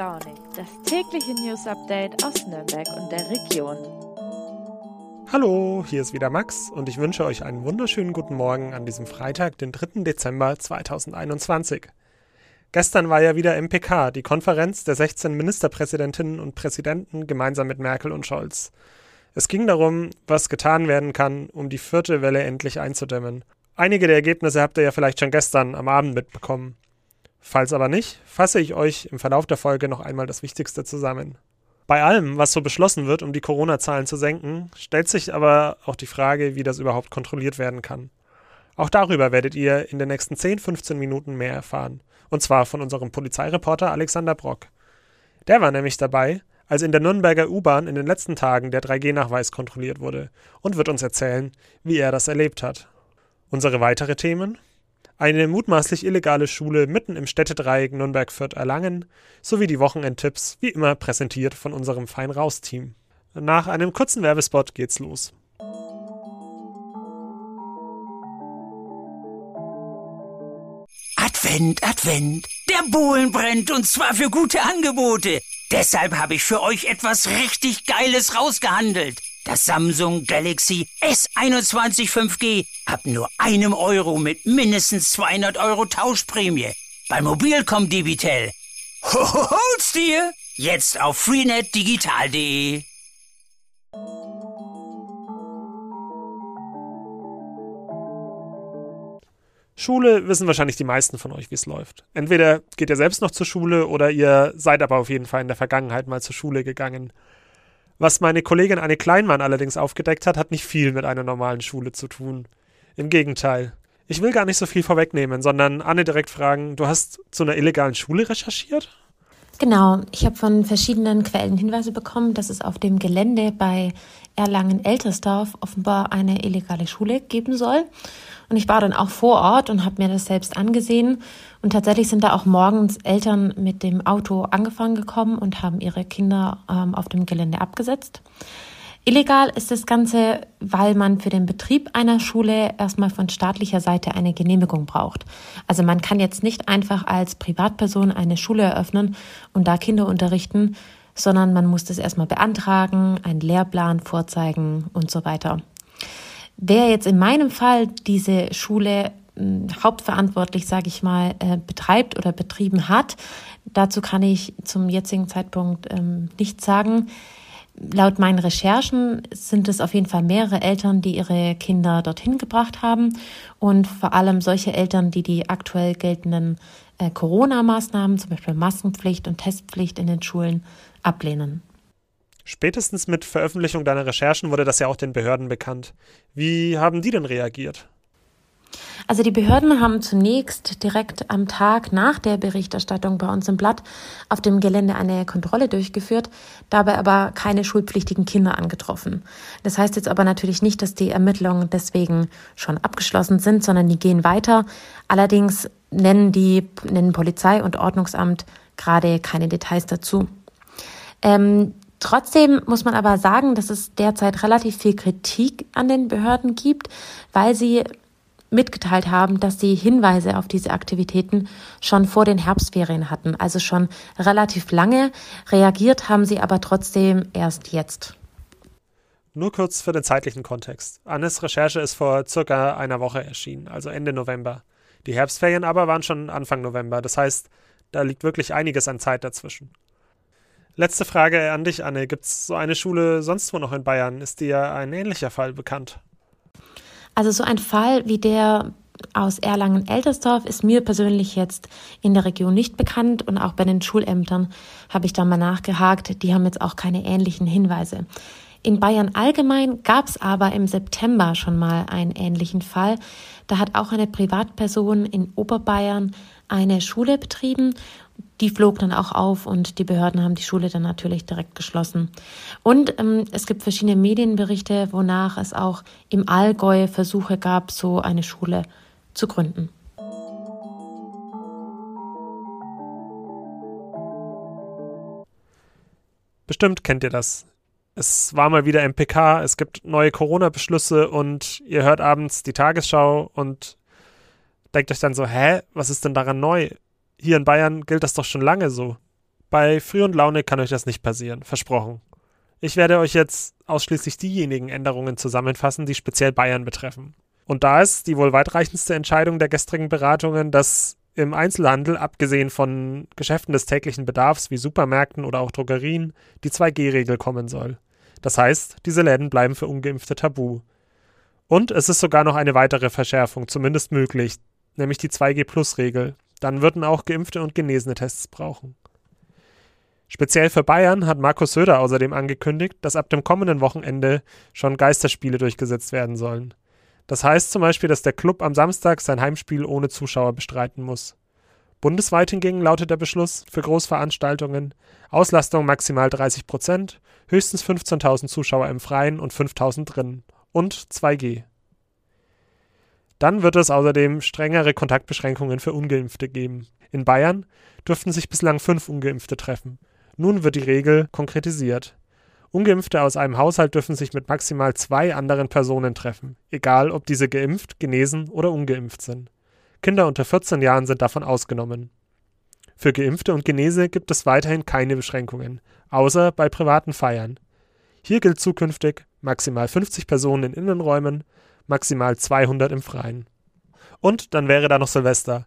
Launig, das tägliche News Update aus Nürnberg und der Region. Hallo, hier ist wieder Max und ich wünsche euch einen wunderschönen guten Morgen an diesem Freitag, den 3. Dezember 2021. Gestern war ja wieder MPK, die Konferenz der 16 Ministerpräsidentinnen und Präsidenten gemeinsam mit Merkel und Scholz. Es ging darum, was getan werden kann, um die vierte Welle endlich einzudämmen. Einige der Ergebnisse habt ihr ja vielleicht schon gestern am Abend mitbekommen. Falls aber nicht, fasse ich euch im Verlauf der Folge noch einmal das Wichtigste zusammen. Bei allem, was so beschlossen wird, um die Corona-Zahlen zu senken, stellt sich aber auch die Frage, wie das überhaupt kontrolliert werden kann. Auch darüber werdet ihr in den nächsten 10, 15 Minuten mehr erfahren. Und zwar von unserem Polizeireporter Alexander Brock. Der war nämlich dabei, als in der Nürnberger U-Bahn in den letzten Tagen der 3G-Nachweis kontrolliert wurde und wird uns erzählen, wie er das erlebt hat. Unsere weitere Themen? Eine mutmaßlich illegale Schule mitten im Städtedreieck Nürnberg-Fürth-Erlangen sowie die Wochenendtipps, wie immer präsentiert von unserem Fein-Raus-Team. Nach einem kurzen Werbespot geht's los. Advent, Advent, der Bohlen brennt und zwar für gute Angebote. Deshalb habe ich für euch etwas richtig Geiles rausgehandelt. Das Samsung Galaxy S21 5G ab nur einem Euro mit mindestens 200 Euro Tauschprämie. Bei Mobilcom Debitel. Hol's dir! Jetzt auf freenetdigital.de. Schule wissen wahrscheinlich die meisten von euch, wie es läuft. Entweder geht ihr selbst noch zur Schule oder ihr seid aber auf jeden Fall in der Vergangenheit mal zur Schule gegangen. Was meine Kollegin Anne Kleinmann allerdings aufgedeckt hat, hat nicht viel mit einer normalen Schule zu tun. Im Gegenteil. Ich will gar nicht so viel vorwegnehmen, sondern Anne direkt fragen, du hast zu einer illegalen Schule recherchiert? Genau, ich habe von verschiedenen Quellen Hinweise bekommen, dass es auf dem Gelände bei Erlangen-Eltersdorf offenbar eine illegale Schule geben soll. Und ich war dann auch vor Ort und habe mir das selbst angesehen. Und tatsächlich sind da auch morgens Eltern mit dem Auto angefangen gekommen und haben ihre Kinder ähm, auf dem Gelände abgesetzt. Illegal ist das Ganze, weil man für den Betrieb einer Schule erstmal von staatlicher Seite eine Genehmigung braucht. Also man kann jetzt nicht einfach als Privatperson eine Schule eröffnen und da Kinder unterrichten, sondern man muss das erstmal beantragen, einen Lehrplan vorzeigen und so weiter. Wer jetzt in meinem Fall diese Schule hm, hauptverantwortlich, sage ich mal, äh, betreibt oder betrieben hat, dazu kann ich zum jetzigen Zeitpunkt ähm, nichts sagen. Laut meinen Recherchen sind es auf jeden Fall mehrere Eltern, die ihre Kinder dorthin gebracht haben und vor allem solche Eltern, die die aktuell geltenden äh, Corona-Maßnahmen, zum Beispiel Maskenpflicht und Testpflicht in den Schulen, ablehnen. Spätestens mit Veröffentlichung deiner Recherchen wurde das ja auch den Behörden bekannt. Wie haben die denn reagiert? Also die Behörden haben zunächst direkt am Tag nach der Berichterstattung bei uns im Blatt auf dem Gelände eine Kontrolle durchgeführt, dabei aber keine schulpflichtigen Kinder angetroffen. Das heißt jetzt aber natürlich nicht, dass die Ermittlungen deswegen schon abgeschlossen sind, sondern die gehen weiter. Allerdings nennen die nennen Polizei und Ordnungsamt gerade keine Details dazu. Ähm, Trotzdem muss man aber sagen, dass es derzeit relativ viel Kritik an den Behörden gibt, weil sie mitgeteilt haben, dass sie Hinweise auf diese Aktivitäten schon vor den Herbstferien hatten, also schon relativ lange. Reagiert haben sie aber trotzdem erst jetzt. Nur kurz für den zeitlichen Kontext. Annes Recherche ist vor circa einer Woche erschienen, also Ende November. Die Herbstferien aber waren schon Anfang November. Das heißt, da liegt wirklich einiges an Zeit dazwischen. Letzte Frage an dich, Anne. Gibt es so eine Schule sonst wo noch in Bayern? Ist dir ein ähnlicher Fall bekannt? Also so ein Fall wie der aus Erlangen-Eltersdorf ist mir persönlich jetzt in der Region nicht bekannt und auch bei den Schulämtern habe ich da mal nachgehakt. Die haben jetzt auch keine ähnlichen Hinweise. In Bayern allgemein gab es aber im September schon mal einen ähnlichen Fall. Da hat auch eine Privatperson in Oberbayern eine Schule betrieben die flog dann auch auf und die Behörden haben die Schule dann natürlich direkt geschlossen. Und ähm, es gibt verschiedene Medienberichte, wonach es auch im Allgäu Versuche gab, so eine Schule zu gründen. Bestimmt kennt ihr das. Es war mal wieder MPK, es gibt neue Corona-Beschlüsse und ihr hört abends die Tagesschau und denkt euch dann so, hä, was ist denn daran neu? Hier in Bayern gilt das doch schon lange so. Bei Früh und Laune kann euch das nicht passieren, versprochen. Ich werde euch jetzt ausschließlich diejenigen Änderungen zusammenfassen, die speziell Bayern betreffen. Und da ist die wohl weitreichendste Entscheidung der gestrigen Beratungen, dass im Einzelhandel, abgesehen von Geschäften des täglichen Bedarfs wie Supermärkten oder auch Drogerien, die 2G-Regel kommen soll. Das heißt, diese Läden bleiben für ungeimpfte tabu. Und es ist sogar noch eine weitere Verschärfung, zumindest möglich, nämlich die 2G-Plus-Regel. Dann würden auch Geimpfte und Genesene Tests brauchen. Speziell für Bayern hat Markus Söder außerdem angekündigt, dass ab dem kommenden Wochenende schon Geisterspiele durchgesetzt werden sollen. Das heißt zum Beispiel, dass der Club am Samstag sein Heimspiel ohne Zuschauer bestreiten muss. Bundesweit hingegen lautet der Beschluss für Großveranstaltungen Auslastung maximal 30 Prozent, höchstens 15.000 Zuschauer im Freien und 5.000 drinnen und 2G. Dann wird es außerdem strengere Kontaktbeschränkungen für Ungeimpfte geben. In Bayern dürften sich bislang fünf Ungeimpfte treffen. Nun wird die Regel konkretisiert. Ungeimpfte aus einem Haushalt dürfen sich mit maximal zwei anderen Personen treffen, egal ob diese geimpft, genesen oder ungeimpft sind. Kinder unter 14 Jahren sind davon ausgenommen. Für Geimpfte und Genese gibt es weiterhin keine Beschränkungen, außer bei privaten Feiern. Hier gilt zukünftig maximal 50 Personen in Innenräumen, maximal 200 im Freien. Und dann wäre da noch Silvester.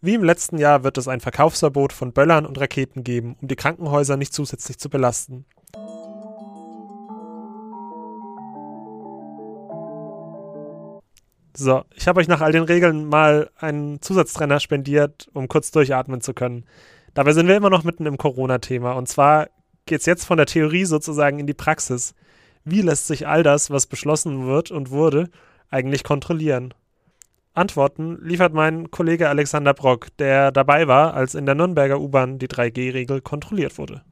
Wie im letzten Jahr wird es ein Verkaufsverbot von Böllern und Raketen geben, um die Krankenhäuser nicht zusätzlich zu belasten. So, ich habe euch nach all den Regeln mal einen Zusatztrenner spendiert, um kurz durchatmen zu können. Dabei sind wir immer noch mitten im Corona-Thema. Und zwar geht es jetzt von der Theorie sozusagen in die Praxis. Wie lässt sich all das, was beschlossen wird und wurde, eigentlich kontrollieren? Antworten liefert mein Kollege Alexander Brock, der dabei war, als in der Nürnberger U-Bahn die 3G-Regel kontrolliert wurde.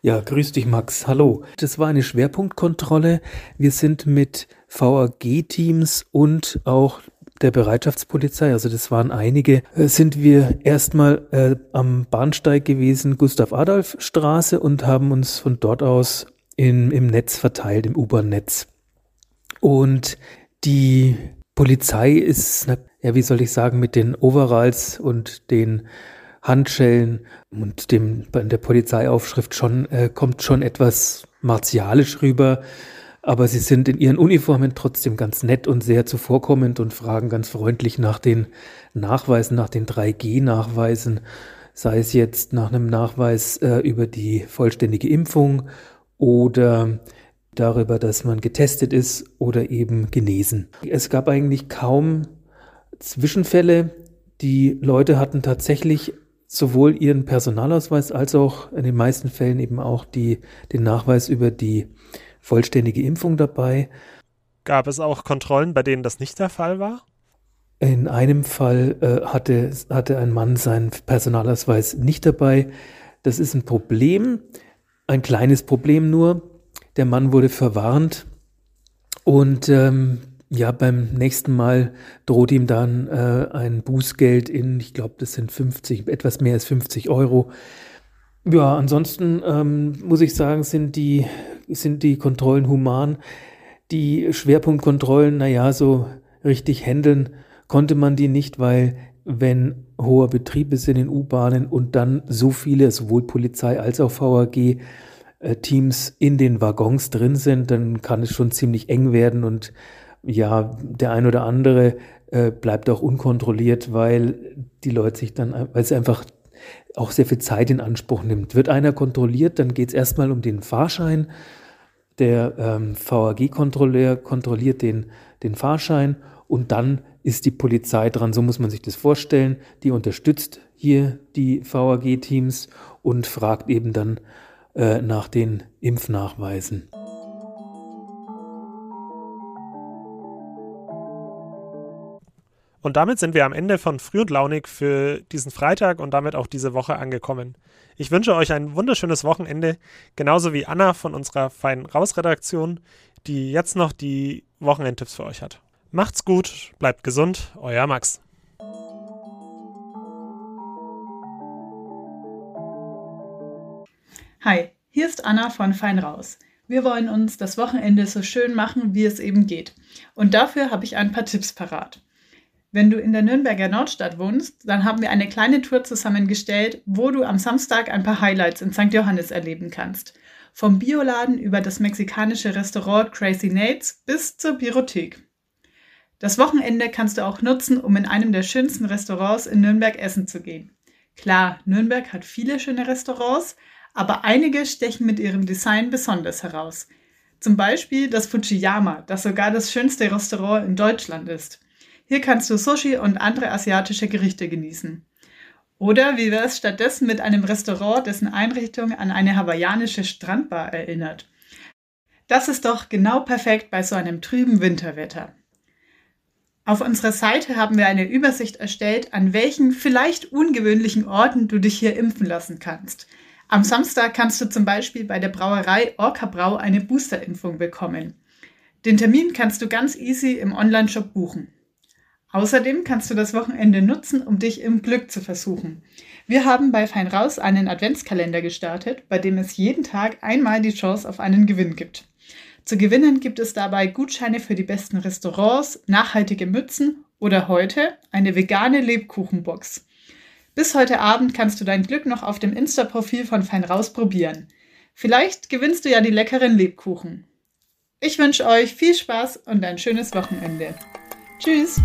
Ja, grüß dich, Max. Hallo. Das war eine Schwerpunktkontrolle. Wir sind mit VAG-Teams und auch der Bereitschaftspolizei, also das waren einige, äh, sind wir erstmal äh, am Bahnsteig gewesen, Gustav-Adolf-Straße und haben uns von dort aus in, im Netz verteilt, im U-Bahn-Netz. Und die Polizei ist, ja, wie soll ich sagen, mit den Overalls und den Handschellen und dem der Polizeiaufschrift schon äh, kommt schon etwas martialisch rüber, aber sie sind in ihren Uniformen trotzdem ganz nett und sehr zuvorkommend und fragen ganz freundlich nach den Nachweisen, nach den 3G-Nachweisen, sei es jetzt nach einem Nachweis äh, über die vollständige Impfung oder darüber, dass man getestet ist oder eben genesen. Es gab eigentlich kaum Zwischenfälle. Die Leute hatten tatsächlich sowohl ihren Personalausweis als auch in den meisten Fällen eben auch die, den Nachweis über die vollständige Impfung dabei. Gab es auch Kontrollen, bei denen das nicht der Fall war? In einem Fall äh, hatte, hatte ein Mann seinen Personalausweis nicht dabei. Das ist ein Problem, ein kleines Problem nur. Der Mann wurde verwarnt und ähm, ja, beim nächsten Mal droht ihm dann äh, ein Bußgeld in, ich glaube, das sind 50, etwas mehr als 50 Euro. Ja, ansonsten ähm, muss ich sagen, sind die, sind die Kontrollen human. Die Schwerpunktkontrollen, naja, so richtig handeln konnte man die nicht, weil wenn hoher Betrieb ist in den U-Bahnen und dann so viele, sowohl Polizei als auch VAG, Teams in den Waggons drin sind, dann kann es schon ziemlich eng werden und ja, der ein oder andere äh, bleibt auch unkontrolliert, weil die Leute sich dann, weil es einfach auch sehr viel Zeit in Anspruch nimmt. Wird einer kontrolliert, dann geht es erstmal um den Fahrschein. Der ähm, VAG-Kontrolleur kontrolliert den, den Fahrschein und dann ist die Polizei dran, so muss man sich das vorstellen. Die unterstützt hier die VAG-Teams und fragt eben dann äh, nach den Impfnachweisen. Und damit sind wir am Ende von Früh und Launig für diesen Freitag und damit auch diese Woche angekommen. Ich wünsche euch ein wunderschönes Wochenende, genauso wie Anna von unserer feinen Rausredaktion, die jetzt noch die Wochenendtipps für euch hat. Macht's gut, bleibt gesund, euer Max. Hi, hier ist Anna von Fein Raus. Wir wollen uns das Wochenende so schön machen, wie es eben geht. Und dafür habe ich ein paar Tipps parat. Wenn du in der Nürnberger Nordstadt wohnst, dann haben wir eine kleine Tour zusammengestellt, wo du am Samstag ein paar Highlights in St. Johannes erleben kannst. Vom Bioladen über das mexikanische Restaurant Crazy Nates bis zur Biothek. Das Wochenende kannst du auch nutzen, um in einem der schönsten Restaurants in Nürnberg essen zu gehen. Klar, Nürnberg hat viele schöne Restaurants, aber einige stechen mit ihrem Design besonders heraus. Zum Beispiel das Fujiyama, das sogar das schönste Restaurant in Deutschland ist. Hier kannst du Sushi und andere asiatische Gerichte genießen. Oder wie wäre es stattdessen mit einem Restaurant, dessen Einrichtung an eine hawaiianische Strandbar erinnert? Das ist doch genau perfekt bei so einem trüben Winterwetter. Auf unserer Seite haben wir eine Übersicht erstellt, an welchen vielleicht ungewöhnlichen Orten du dich hier impfen lassen kannst. Am Samstag kannst du zum Beispiel bei der Brauerei Orca Brau eine Boosterimpfung bekommen. Den Termin kannst du ganz easy im Onlineshop buchen. Außerdem kannst du das Wochenende nutzen, um dich im Glück zu versuchen. Wir haben bei Fein Raus einen Adventskalender gestartet, bei dem es jeden Tag einmal die Chance auf einen Gewinn gibt. Zu gewinnen gibt es dabei Gutscheine für die besten Restaurants, nachhaltige Mützen oder heute eine vegane Lebkuchenbox. Bis heute Abend kannst du dein Glück noch auf dem Insta-Profil von Fein Raus probieren. Vielleicht gewinnst du ja die leckeren Lebkuchen. Ich wünsche euch viel Spaß und ein schönes Wochenende. Tschüss!